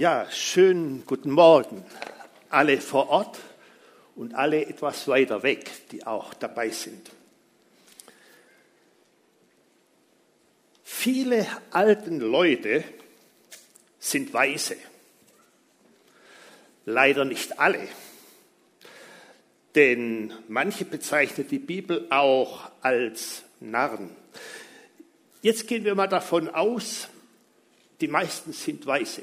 Ja, schönen guten Morgen. Alle vor Ort und alle etwas weiter weg, die auch dabei sind. Viele alten Leute sind weise. Leider nicht alle. Denn manche bezeichnet die Bibel auch als Narren. Jetzt gehen wir mal davon aus, die meisten sind weise.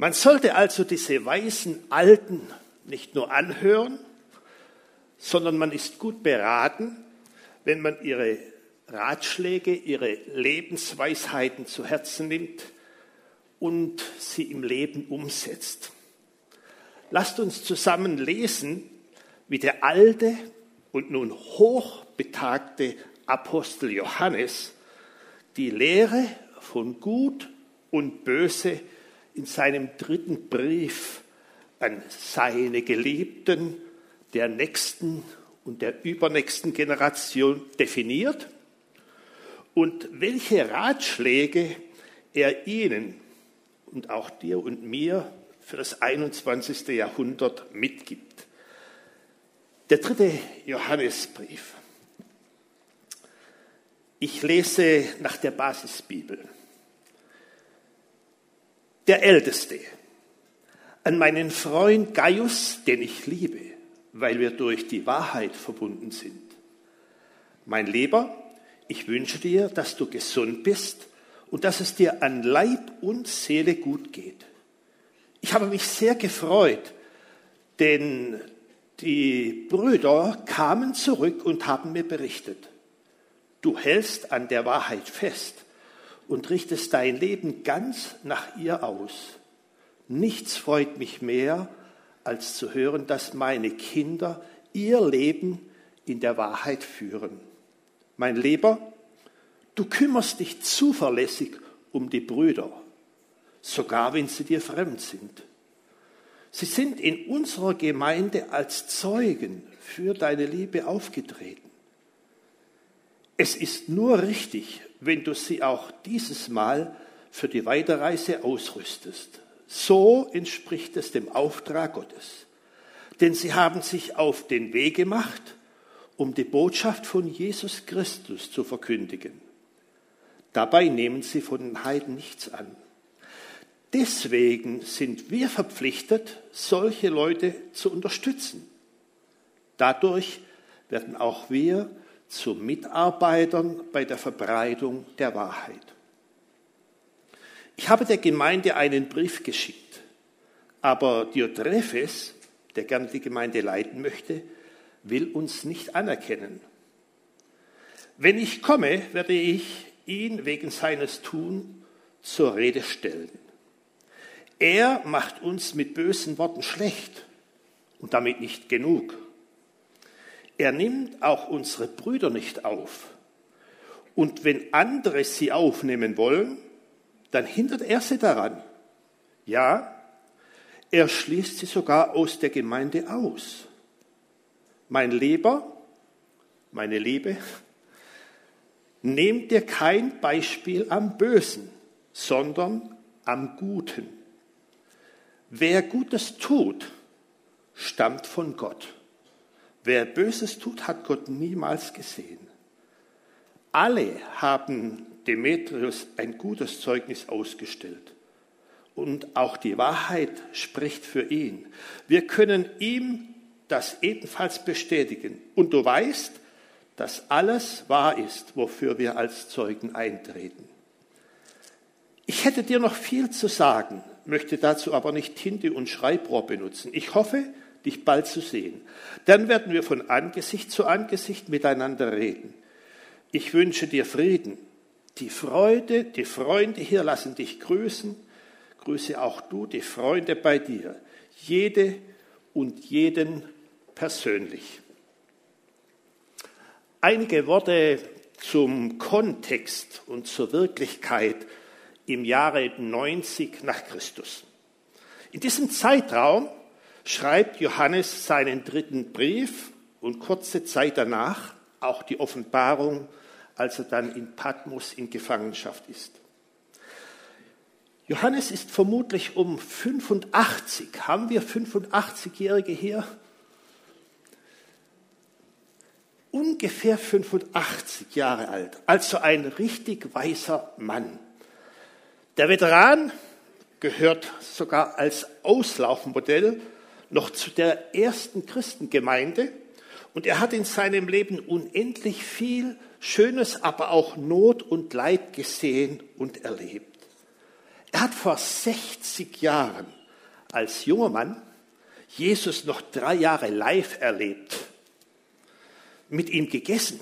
Man sollte also diese weisen Alten nicht nur anhören, sondern man ist gut beraten, wenn man ihre Ratschläge, ihre Lebensweisheiten zu Herzen nimmt und sie im Leben umsetzt. Lasst uns zusammen lesen, wie der alte und nun hochbetagte Apostel Johannes die Lehre von Gut und Böse in seinem dritten Brief an seine Geliebten der nächsten und der übernächsten Generation definiert und welche Ratschläge er ihnen und auch dir und mir für das 21. Jahrhundert mitgibt. Der dritte Johannesbrief. Ich lese nach der Basisbibel. Der Älteste, an meinen Freund Gaius, den ich liebe, weil wir durch die Wahrheit verbunden sind. Mein Lieber, ich wünsche dir, dass du gesund bist und dass es dir an Leib und Seele gut geht. Ich habe mich sehr gefreut, denn die Brüder kamen zurück und haben mir berichtet, du hältst an der Wahrheit fest und richtest dein Leben ganz nach ihr aus. Nichts freut mich mehr, als zu hören, dass meine Kinder ihr Leben in der Wahrheit führen. Mein Lieber, du kümmerst dich zuverlässig um die Brüder, sogar wenn sie dir fremd sind. Sie sind in unserer Gemeinde als Zeugen für deine Liebe aufgetreten. Es ist nur richtig, wenn du sie auch dieses Mal für die Weiterreise ausrüstest. So entspricht es dem Auftrag Gottes. Denn sie haben sich auf den Weg gemacht, um die Botschaft von Jesus Christus zu verkündigen. Dabei nehmen sie von den Heiden nichts an. Deswegen sind wir verpflichtet, solche Leute zu unterstützen. Dadurch werden auch wir zu Mitarbeitern bei der Verbreitung der Wahrheit. Ich habe der Gemeinde einen Brief geschickt, aber Diotrephes, der gerne die Gemeinde leiten möchte, will uns nicht anerkennen. Wenn ich komme, werde ich ihn wegen seines Tun zur Rede stellen. Er macht uns mit bösen Worten schlecht und damit nicht genug. Er nimmt auch unsere Brüder nicht auf. Und wenn andere sie aufnehmen wollen, dann hindert er sie daran. Ja, er schließt sie sogar aus der Gemeinde aus. Mein Lieber, meine Liebe, nehmt dir kein Beispiel am Bösen, sondern am Guten. Wer Gutes tut, stammt von Gott. Wer Böses tut, hat Gott niemals gesehen. Alle haben Demetrius ein gutes Zeugnis ausgestellt. Und auch die Wahrheit spricht für ihn. Wir können ihm das ebenfalls bestätigen. Und du weißt, dass alles wahr ist, wofür wir als Zeugen eintreten. Ich hätte dir noch viel zu sagen, möchte dazu aber nicht Tinte und Schreibrohr benutzen. Ich hoffe, dich bald zu sehen. Dann werden wir von Angesicht zu Angesicht miteinander reden. Ich wünsche dir Frieden. Die Freude, die Freunde hier lassen dich grüßen. Grüße auch du die Freunde bei dir. Jede und jeden persönlich. Einige Worte zum Kontext und zur Wirklichkeit im Jahre 90 nach Christus. In diesem Zeitraum schreibt Johannes seinen dritten Brief und kurze Zeit danach auch die Offenbarung, als er dann in Patmos in Gefangenschaft ist. Johannes ist vermutlich um 85. Haben wir 85-Jährige hier? Ungefähr 85 Jahre alt, also ein richtig weiser Mann. Der Veteran gehört sogar als Auslaufmodell noch zu der ersten Christengemeinde und er hat in seinem Leben unendlich viel Schönes, aber auch Not und Leid gesehen und erlebt. Er hat vor 60 Jahren als junger Mann Jesus noch drei Jahre live erlebt, mit ihm gegessen.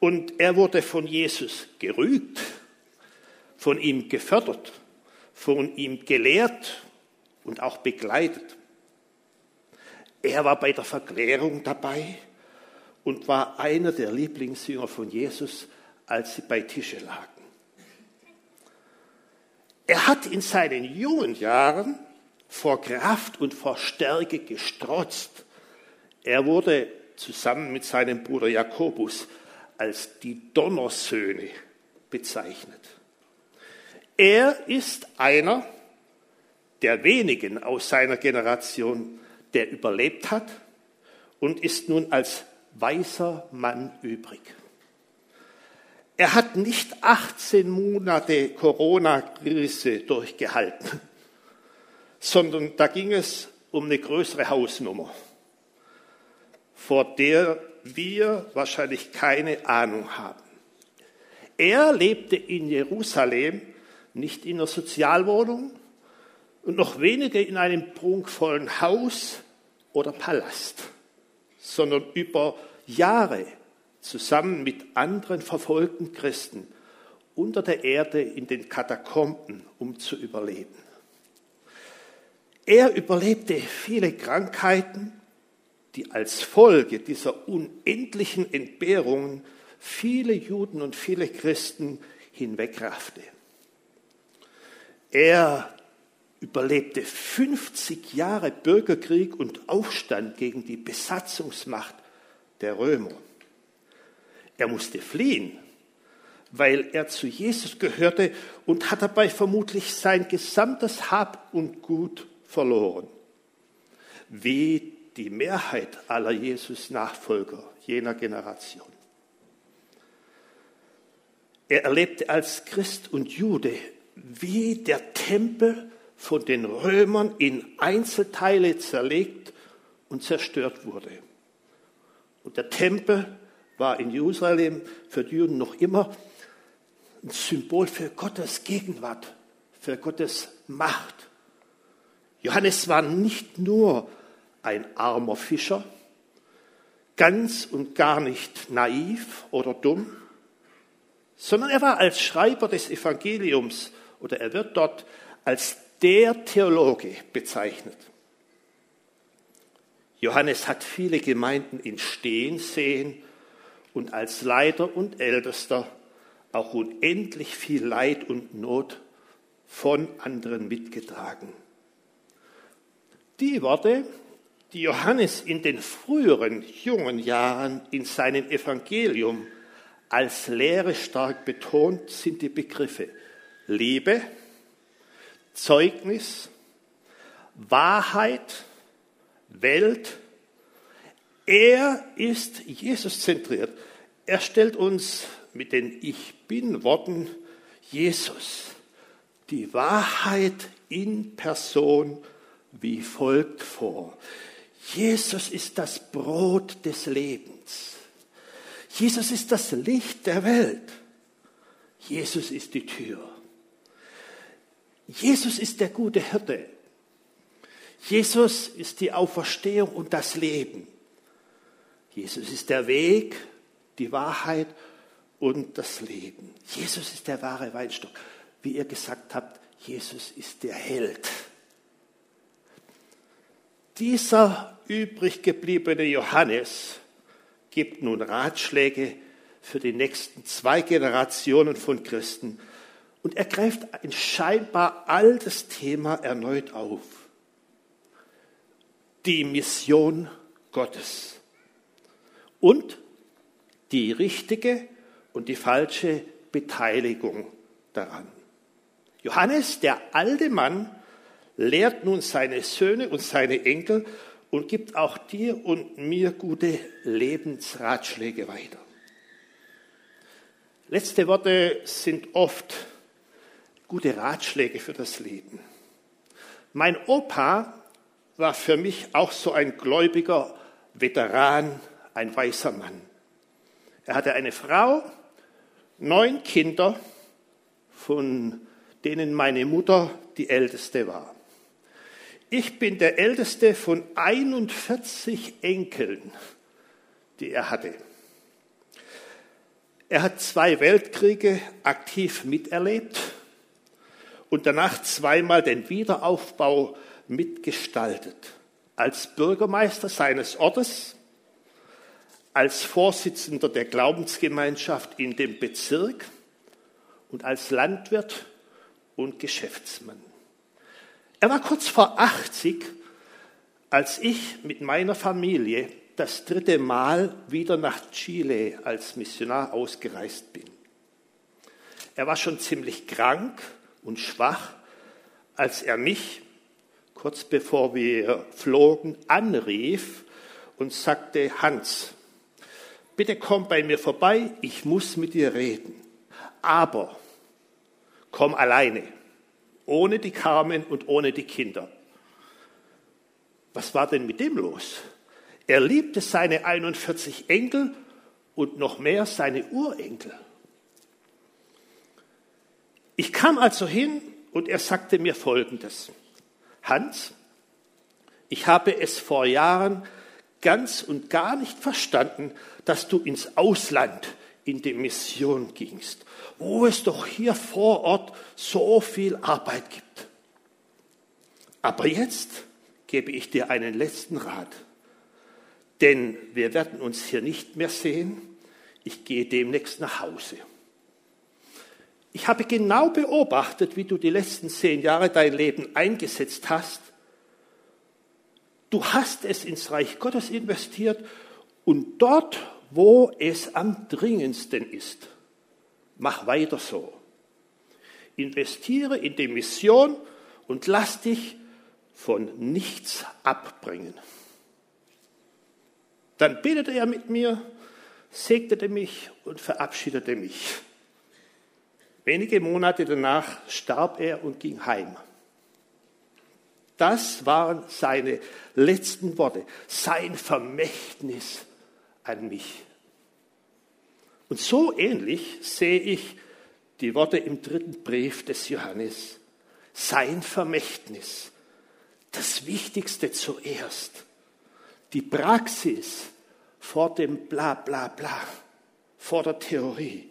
Und er wurde von Jesus gerügt, von ihm gefördert, von ihm gelehrt und auch begleitet. Er war bei der Verklärung dabei und war einer der Lieblingsjünger von Jesus, als sie bei Tische lagen. Er hat in seinen jungen Jahren vor Kraft und vor Stärke gestrotzt. Er wurde zusammen mit seinem Bruder Jakobus als die Donnersöhne bezeichnet. Er ist einer der wenigen aus seiner Generation, der überlebt hat und ist nun als weiser Mann übrig. Er hat nicht 18 Monate Corona-Krise durchgehalten, sondern da ging es um eine größere Hausnummer, vor der wir wahrscheinlich keine Ahnung haben. Er lebte in Jerusalem nicht in einer Sozialwohnung und noch weniger in einem prunkvollen Haus oder Palast, sondern über Jahre zusammen mit anderen verfolgten Christen unter der Erde in den Katakomben, um zu überleben. Er überlebte viele Krankheiten, die als Folge dieser unendlichen Entbehrungen viele Juden und viele Christen hinwegraffte. Er überlebte 50 Jahre Bürgerkrieg und Aufstand gegen die Besatzungsmacht der Römer. Er musste fliehen, weil er zu Jesus gehörte und hat dabei vermutlich sein gesamtes Hab und Gut verloren. Wie die Mehrheit aller Jesus-Nachfolger jener Generation. Er erlebte als Christ und Jude, wie der Tempel von den Römern in Einzelteile zerlegt und zerstört wurde. Und der Tempel war in Jerusalem für die Juden noch immer ein Symbol für Gottes Gegenwart, für Gottes Macht. Johannes war nicht nur ein armer Fischer, ganz und gar nicht naiv oder dumm, sondern er war als Schreiber des Evangeliums oder er wird dort als der Theologe bezeichnet. Johannes hat viele Gemeinden in Stehen sehen und als Leiter und Ältester auch unendlich viel Leid und Not von anderen mitgetragen. Die Worte, die Johannes in den früheren jungen Jahren in seinem Evangelium als Lehre stark betont, sind die Begriffe Liebe, Zeugnis, Wahrheit, Welt. Er ist Jesus zentriert. Er stellt uns mit den Ich bin Worten Jesus, die Wahrheit in Person wie folgt vor. Jesus ist das Brot des Lebens. Jesus ist das Licht der Welt. Jesus ist die Tür. Jesus ist der gute Hirte. Jesus ist die Auferstehung und das Leben. Jesus ist der Weg, die Wahrheit und das Leben. Jesus ist der wahre Weinstock. Wie ihr gesagt habt, Jesus ist der Held. Dieser übrig gebliebene Johannes gibt nun Ratschläge für die nächsten zwei Generationen von Christen, und er greift ein scheinbar altes Thema erneut auf. Die Mission Gottes. Und die richtige und die falsche Beteiligung daran. Johannes, der alte Mann, lehrt nun seine Söhne und seine Enkel und gibt auch dir und mir gute Lebensratschläge weiter. Letzte Worte sind oft gute Ratschläge für das Leben. Mein Opa war für mich auch so ein gläubiger Veteran, ein weißer Mann. Er hatte eine Frau, neun Kinder, von denen meine Mutter die älteste war. Ich bin der älteste von 41 Enkeln, die er hatte. Er hat zwei Weltkriege aktiv miterlebt und danach zweimal den Wiederaufbau mitgestaltet. Als Bürgermeister seines Ortes, als Vorsitzender der Glaubensgemeinschaft in dem Bezirk und als Landwirt und Geschäftsmann. Er war kurz vor 80, als ich mit meiner Familie das dritte Mal wieder nach Chile als Missionar ausgereist bin. Er war schon ziemlich krank und schwach, als er mich, kurz bevor wir flogen, anrief und sagte, Hans, bitte komm bei mir vorbei, ich muss mit dir reden. Aber komm alleine, ohne die Carmen und ohne die Kinder. Was war denn mit dem los? Er liebte seine 41 Enkel und noch mehr seine Urenkel. Ich kam also hin und er sagte mir Folgendes. Hans, ich habe es vor Jahren ganz und gar nicht verstanden, dass du ins Ausland in die Mission gingst, wo es doch hier vor Ort so viel Arbeit gibt. Aber jetzt gebe ich dir einen letzten Rat denn wir werden uns hier nicht mehr sehen. Ich gehe demnächst nach Hause. Ich habe genau beobachtet, wie du die letzten zehn Jahre dein Leben eingesetzt hast. Du hast es ins Reich Gottes investiert und dort, wo es am dringendsten ist, mach weiter so. Investiere in die Mission und lass dich von nichts abbringen. Dann betete er mit mir, segnete mich und verabschiedete mich. Wenige Monate danach starb er und ging heim. Das waren seine letzten Worte, sein Vermächtnis an mich. Und so ähnlich sehe ich die Worte im dritten Brief des Johannes. Sein Vermächtnis, das Wichtigste zuerst die Praxis vor dem Bla bla bla, vor der Theorie.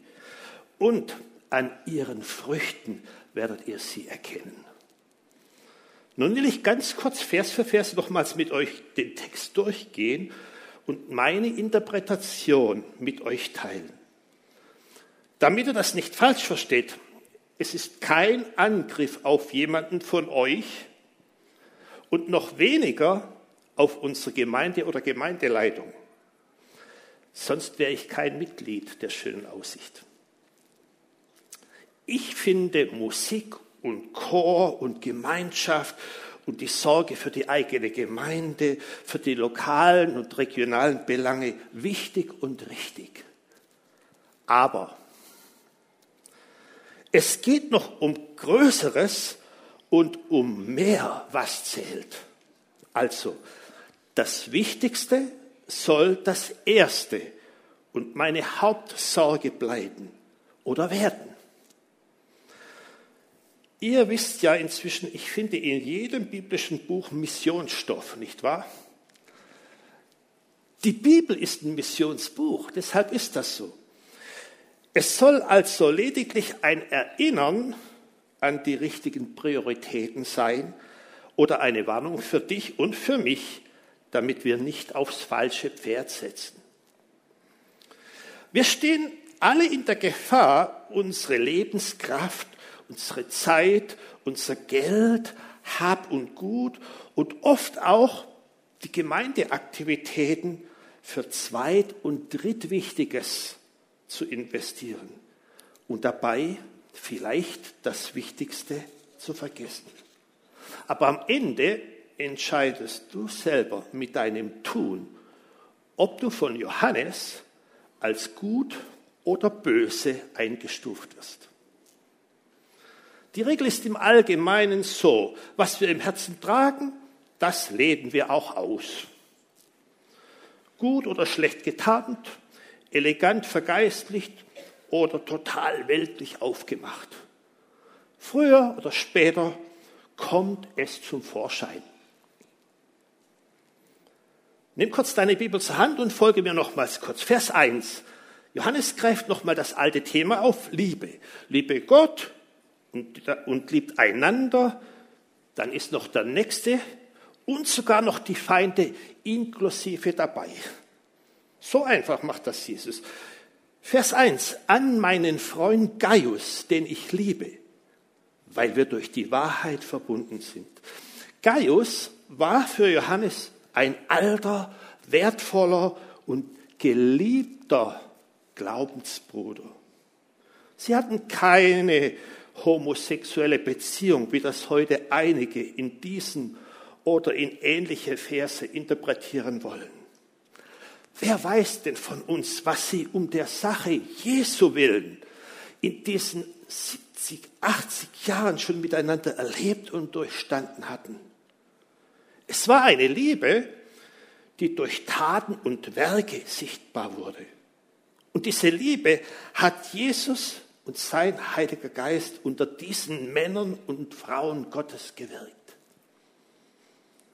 Und an ihren Früchten werdet ihr sie erkennen. Nun will ich ganz kurz Vers für Vers nochmals mit euch den Text durchgehen und meine Interpretation mit euch teilen. Damit ihr das nicht falsch versteht, es ist kein Angriff auf jemanden von euch und noch weniger auf unsere Gemeinde oder Gemeindeleitung. Sonst wäre ich kein Mitglied der schönen Aussicht. Ich finde Musik und Chor und Gemeinschaft und die Sorge für die eigene Gemeinde, für die lokalen und regionalen Belange wichtig und richtig. Aber es geht noch um Größeres und um mehr, was zählt. Also, das Wichtigste soll das Erste und meine Hauptsorge bleiben oder werden. Ihr wisst ja inzwischen, ich finde in jedem biblischen Buch Missionsstoff, nicht wahr? Die Bibel ist ein Missionsbuch, deshalb ist das so. Es soll also lediglich ein Erinnern an die richtigen Prioritäten sein oder eine Warnung für dich und für mich, damit wir nicht aufs falsche Pferd setzen. Wir stehen alle in der Gefahr, unsere Lebenskraft, unsere Zeit, unser Geld, Hab und Gut und oft auch die Gemeindeaktivitäten für Zweit- und Drittwichtiges zu investieren und dabei vielleicht das Wichtigste zu vergessen. Aber am Ende entscheidest du selber mit deinem Tun, ob du von Johannes als gut oder böse eingestuft wirst. Die Regel ist im Allgemeinen so, was wir im Herzen tragen, das leben wir auch aus. Gut oder schlecht getarnt, elegant vergeistlicht oder total weltlich aufgemacht. Früher oder später kommt es zum Vorschein. Nimm kurz deine Bibel zur Hand und folge mir nochmals kurz. Vers 1. Johannes greift nochmal das alte Thema auf, Liebe. Liebe Gott und, und liebt einander. Dann ist noch der Nächste und sogar noch die Feinde inklusive dabei. So einfach macht das Jesus. Vers 1. An meinen Freund Gaius, den ich liebe, weil wir durch die Wahrheit verbunden sind. Gaius war für Johannes ein alter, wertvoller und geliebter Glaubensbruder. Sie hatten keine homosexuelle Beziehung, wie das heute einige in diesen oder in ähnliche Verse interpretieren wollen. Wer weiß denn von uns, was sie um der Sache Jesu willen in diesen 70, 80 Jahren schon miteinander erlebt und durchstanden hatten? Es war eine Liebe, die durch Taten und Werke sichtbar wurde. Und diese Liebe hat Jesus und sein Heiliger Geist unter diesen Männern und Frauen Gottes gewirkt.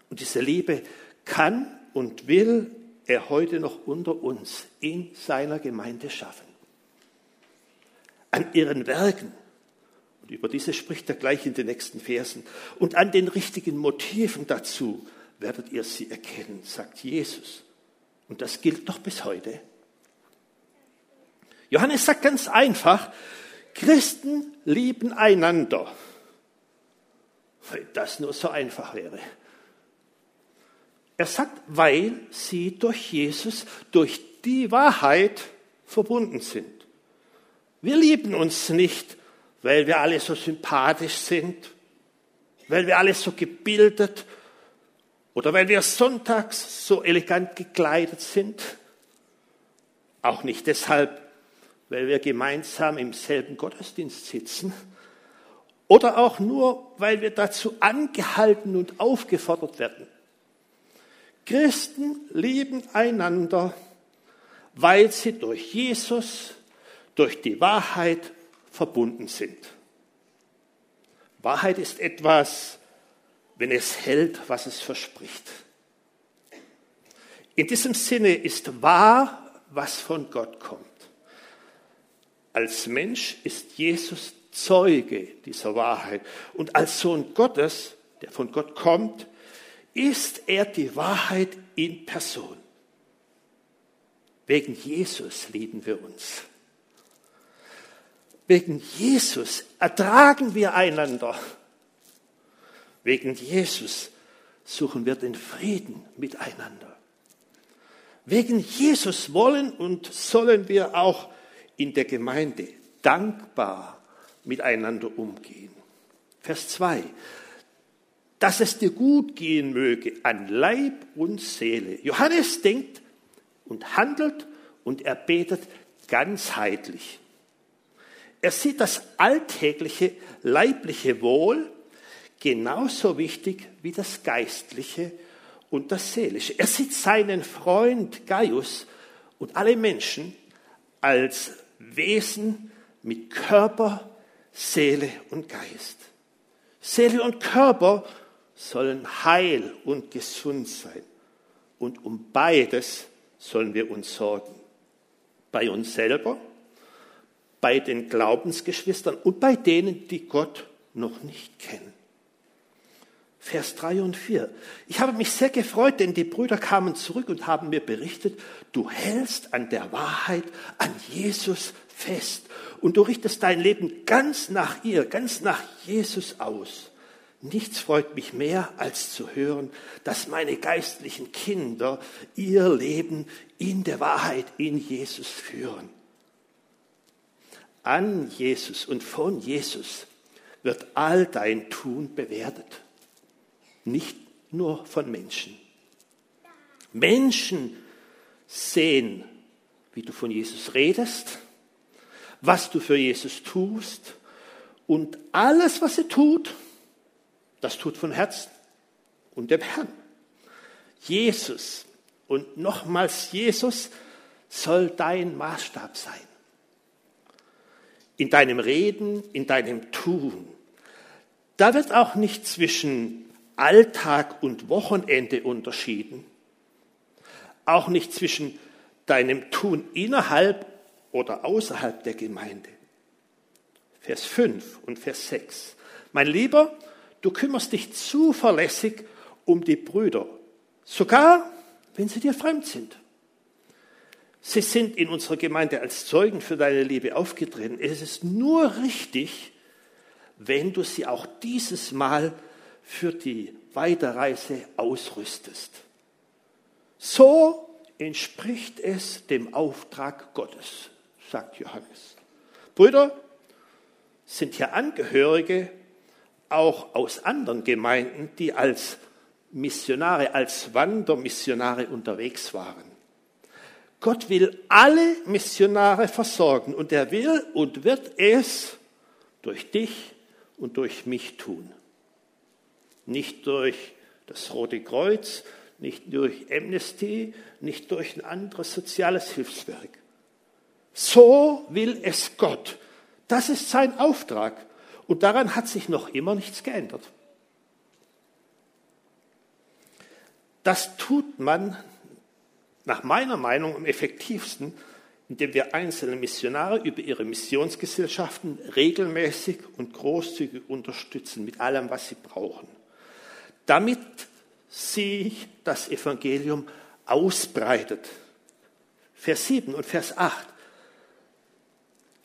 Und diese Liebe kann und will er heute noch unter uns in seiner Gemeinde schaffen. An ihren Werken, und über diese spricht er gleich in den nächsten Versen, und an den richtigen Motiven dazu werdet ihr sie erkennen, sagt Jesus. Und das gilt doch bis heute. Johannes sagt ganz einfach, Christen lieben einander. Wenn das nur so einfach wäre. Er sagt, weil sie durch Jesus, durch die Wahrheit verbunden sind. Wir lieben uns nicht, weil wir alle so sympathisch sind, weil wir alle so gebildet oder weil wir sonntags so elegant gekleidet sind. Auch nicht deshalb, weil wir gemeinsam im selben Gottesdienst sitzen. Oder auch nur, weil wir dazu angehalten und aufgefordert werden. Christen lieben einander, weil sie durch Jesus, durch die Wahrheit verbunden sind. Wahrheit ist etwas, wenn es hält, was es verspricht. In diesem Sinne ist wahr, was von Gott kommt. Als Mensch ist Jesus Zeuge dieser Wahrheit und als Sohn Gottes, der von Gott kommt, ist er die Wahrheit in Person. Wegen Jesus lieben wir uns. Wegen Jesus ertragen wir einander. Wegen Jesus suchen wir den Frieden miteinander. Wegen Jesus wollen und sollen wir auch in der Gemeinde dankbar miteinander umgehen. Vers 2. Dass es dir gut gehen möge an Leib und Seele. Johannes denkt und handelt und er betet ganzheitlich. Er sieht das alltägliche leibliche Wohl genauso wichtig wie das Geistliche und das Seelische. Er sieht seinen Freund Gaius und alle Menschen als Wesen mit Körper, Seele und Geist. Seele und Körper sollen heil und gesund sein. Und um beides sollen wir uns sorgen. Bei uns selber, bei den Glaubensgeschwistern und bei denen, die Gott noch nicht kennen. Vers 3 und 4. Ich habe mich sehr gefreut, denn die Brüder kamen zurück und haben mir berichtet, du hältst an der Wahrheit, an Jesus fest und du richtest dein Leben ganz nach ihr, ganz nach Jesus aus. Nichts freut mich mehr, als zu hören, dass meine geistlichen Kinder ihr Leben in der Wahrheit in Jesus führen. An Jesus und von Jesus wird all dein Tun bewertet. Nicht nur von Menschen. Menschen sehen, wie du von Jesus redest, was du für Jesus tust und alles, was er tut, das tut von Herzen und dem Herrn. Jesus und nochmals Jesus soll dein Maßstab sein. In deinem Reden, in deinem Tun. Da wird auch nicht zwischen Alltag und Wochenende unterschieden. Auch nicht zwischen deinem Tun innerhalb oder außerhalb der Gemeinde. Vers 5 und Vers 6. Mein Lieber, du kümmerst dich zuverlässig um die Brüder, sogar wenn sie dir fremd sind. Sie sind in unserer Gemeinde als Zeugen für deine Liebe aufgetreten. Es ist nur richtig, wenn du sie auch dieses Mal für die Weiterreise ausrüstest. So entspricht es dem Auftrag Gottes, sagt Johannes. Brüder sind hier Angehörige auch aus anderen Gemeinden, die als Missionare, als Wandermissionare unterwegs waren. Gott will alle Missionare versorgen und er will und wird es durch dich und durch mich tun. Nicht durch das Rote Kreuz, nicht durch Amnesty, nicht durch ein anderes soziales Hilfswerk. So will es Gott. Das ist sein Auftrag. Und daran hat sich noch immer nichts geändert. Das tut man nach meiner Meinung am effektivsten, indem wir einzelne Missionare über ihre Missionsgesellschaften regelmäßig und großzügig unterstützen mit allem, was sie brauchen, damit sich das Evangelium ausbreitet. Vers 7 und Vers 8.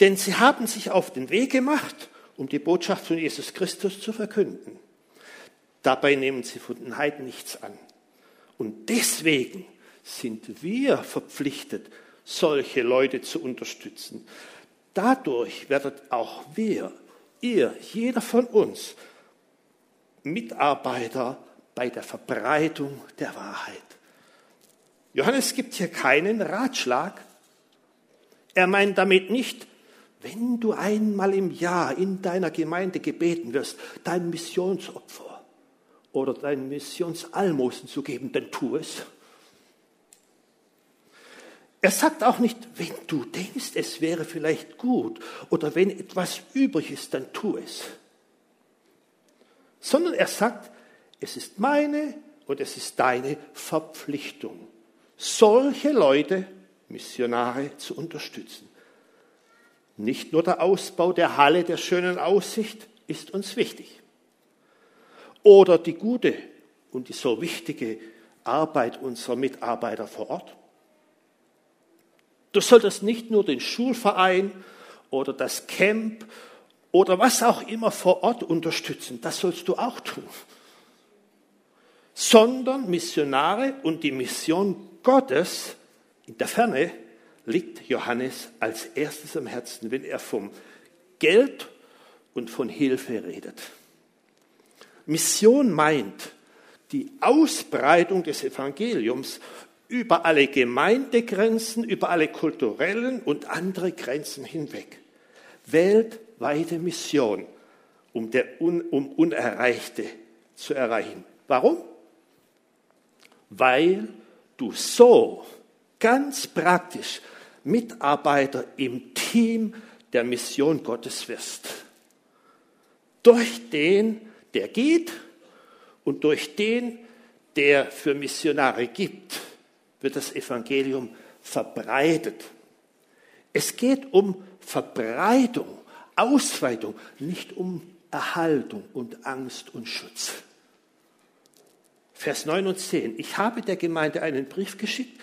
Denn sie haben sich auf den Weg gemacht, um die Botschaft von Jesus Christus zu verkünden. Dabei nehmen sie von den Heiden nichts an. Und deswegen sind wir verpflichtet, solche Leute zu unterstützen. Dadurch werdet auch wir, ihr, jeder von uns, Mitarbeiter bei der Verbreitung der Wahrheit. Johannes gibt hier keinen Ratschlag. Er meint damit nicht, wenn du einmal im Jahr in deiner Gemeinde gebeten wirst, dein Missionsopfer oder dein Missionsalmosen zu geben, dann tu es. Er sagt auch nicht, wenn du denkst, es wäre vielleicht gut oder wenn etwas übrig ist, dann tu es. Sondern er sagt, es ist meine und es ist deine Verpflichtung, solche Leute, Missionare, zu unterstützen. Nicht nur der Ausbau der Halle der schönen Aussicht ist uns wichtig. Oder die gute und die so wichtige Arbeit unserer Mitarbeiter vor Ort. Du solltest nicht nur den Schulverein oder das Camp oder was auch immer vor Ort unterstützen, das sollst du auch tun, sondern Missionare und die Mission Gottes in der Ferne liegt Johannes als erstes am Herzen, wenn er vom Geld und von Hilfe redet. Mission meint die Ausbreitung des Evangeliums über alle Gemeindegrenzen, über alle kulturellen und andere Grenzen hinweg. Weltweite Mission, um, der, um Unerreichte zu erreichen. Warum? Weil du so ganz praktisch Mitarbeiter im Team der Mission Gottes wirst. Durch den, der geht und durch den, der für Missionare gibt wird das Evangelium verbreitet. Es geht um Verbreitung, Ausweitung, nicht um Erhaltung und Angst und Schutz. Vers 9 und 10. Ich habe der Gemeinde einen Brief geschickt,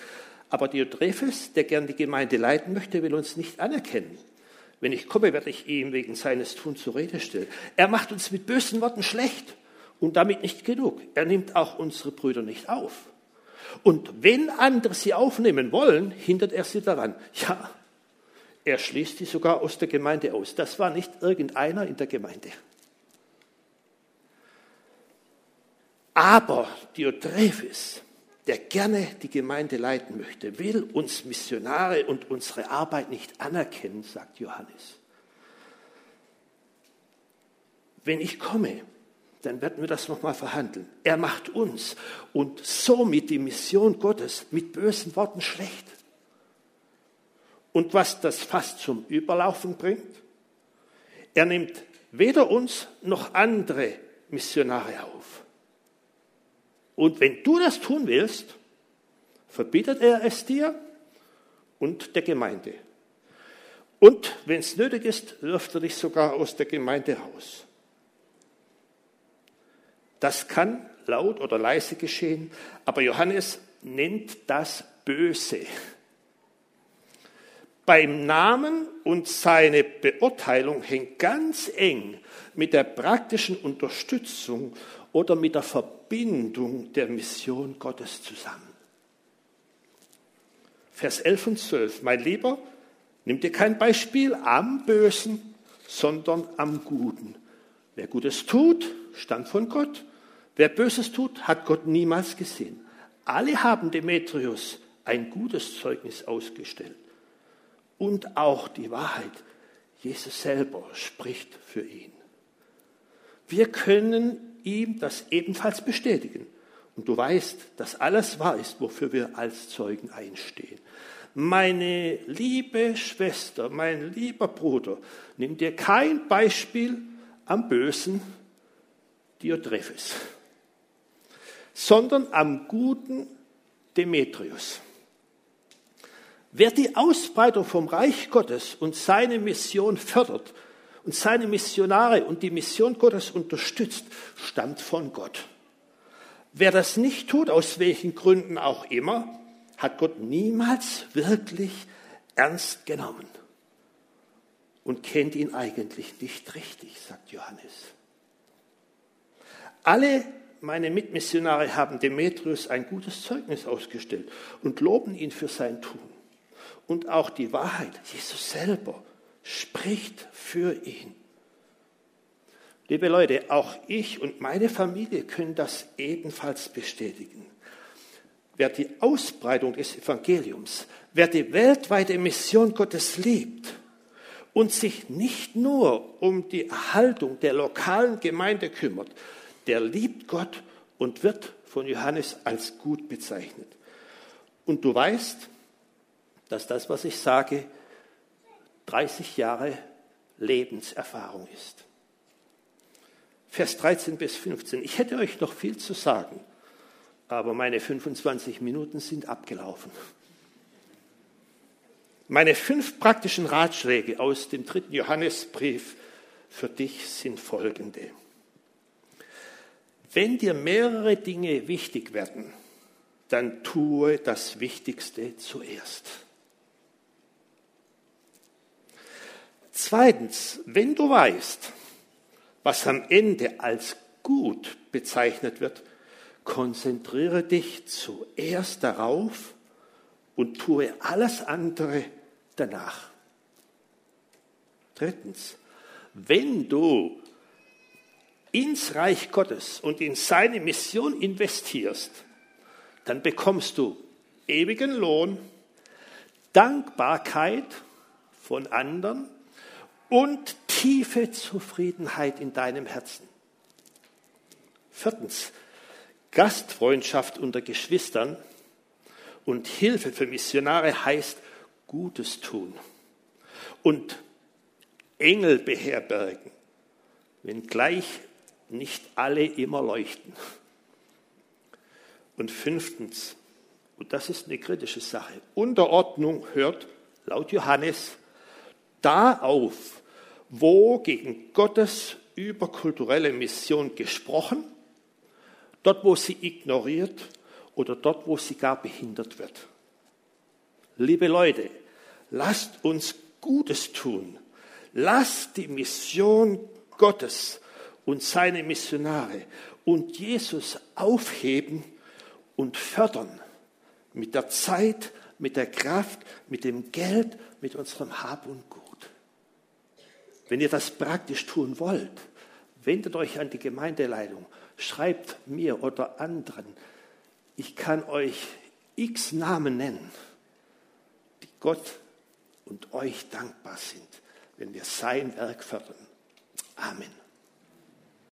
aber Diotrephes, der gern die Gemeinde leiten möchte, will uns nicht anerkennen. Wenn ich komme, werde ich ihm wegen seines Tuns zur Rede stellen. Er macht uns mit bösen Worten schlecht und damit nicht genug. Er nimmt auch unsere Brüder nicht auf. Und wenn andere sie aufnehmen wollen, hindert er sie daran. Ja, er schließt die sogar aus der Gemeinde aus. Das war nicht irgendeiner in der Gemeinde. Aber Diotrephes, der gerne die Gemeinde leiten möchte, will uns Missionare und unsere Arbeit nicht anerkennen, sagt Johannes. Wenn ich komme, dann werden wir das nochmal verhandeln. Er macht uns und somit die Mission Gottes mit bösen Worten schlecht. Und was das fast zum Überlaufen bringt, er nimmt weder uns noch andere Missionare auf. Und wenn du das tun willst, verbietet er es dir und der Gemeinde. Und wenn es nötig ist, wirft er dich sogar aus der Gemeinde raus. Das kann laut oder leise geschehen, aber Johannes nennt das Böse. Beim Namen und seine Beurteilung hängt ganz eng mit der praktischen Unterstützung oder mit der Verbindung der Mission Gottes zusammen. Vers 11 und 12. Mein Lieber, nimm dir kein Beispiel am Bösen, sondern am Guten. Wer Gutes tut, stammt von Gott. Wer Böses tut, hat Gott niemals gesehen. Alle haben Demetrius ein gutes Zeugnis ausgestellt. Und auch die Wahrheit. Jesus selber spricht für ihn. Wir können ihm das ebenfalls bestätigen. Und du weißt, dass alles wahr ist, wofür wir als Zeugen einstehen. Meine liebe Schwester, mein lieber Bruder, nimm dir kein Beispiel am bösen Diotrephes, sondern am guten Demetrius. Wer die Ausbreitung vom Reich Gottes und seine Mission fördert, und seine Missionare und die Mission Gottes unterstützt, stammt von Gott. Wer das nicht tut, aus welchen Gründen auch immer, hat Gott niemals wirklich ernst genommen und kennt ihn eigentlich nicht richtig, sagt Johannes. Alle meine Mitmissionare haben Demetrius ein gutes Zeugnis ausgestellt und loben ihn für sein Tun. Und auch die Wahrheit, Jesus selber, spricht für ihn. Liebe Leute, auch ich und meine Familie können das ebenfalls bestätigen. Wer die Ausbreitung des Evangeliums, wer die weltweite Mission Gottes liebt und sich nicht nur um die Erhaltung der lokalen Gemeinde kümmert, der liebt Gott und wird von Johannes als gut bezeichnet. Und du weißt, dass das, was ich sage, 30 Jahre Lebenserfahrung ist. Vers 13 bis 15. Ich hätte euch noch viel zu sagen, aber meine 25 Minuten sind abgelaufen. Meine fünf praktischen Ratschläge aus dem dritten Johannesbrief für dich sind folgende. Wenn dir mehrere Dinge wichtig werden, dann tue das Wichtigste zuerst. Zweitens, wenn du weißt, was am Ende als gut bezeichnet wird, konzentriere dich zuerst darauf und tue alles andere danach. Drittens, wenn du ins Reich Gottes und in seine Mission investierst, dann bekommst du ewigen Lohn, Dankbarkeit von anderen und tiefe Zufriedenheit in deinem Herzen. Viertens, Gastfreundschaft unter Geschwistern und Hilfe für Missionare heißt Gutes tun und Engel beherbergen, wenngleich nicht alle immer leuchten. Und fünftens, und das ist eine kritische Sache, Unterordnung hört laut Johannes da auf, wo gegen Gottes überkulturelle Mission gesprochen, dort wo sie ignoriert oder dort wo sie gar behindert wird. Liebe Leute, lasst uns Gutes tun. Lasst die Mission Gottes und seine Missionare und Jesus aufheben und fördern. Mit der Zeit mit der Kraft, mit dem Geld, mit unserem Hab und Gut. Wenn ihr das praktisch tun wollt, wendet euch an die Gemeindeleitung, schreibt mir oder anderen. Ich kann euch x Namen nennen, die Gott und euch dankbar sind, wenn wir sein Werk fördern. Amen.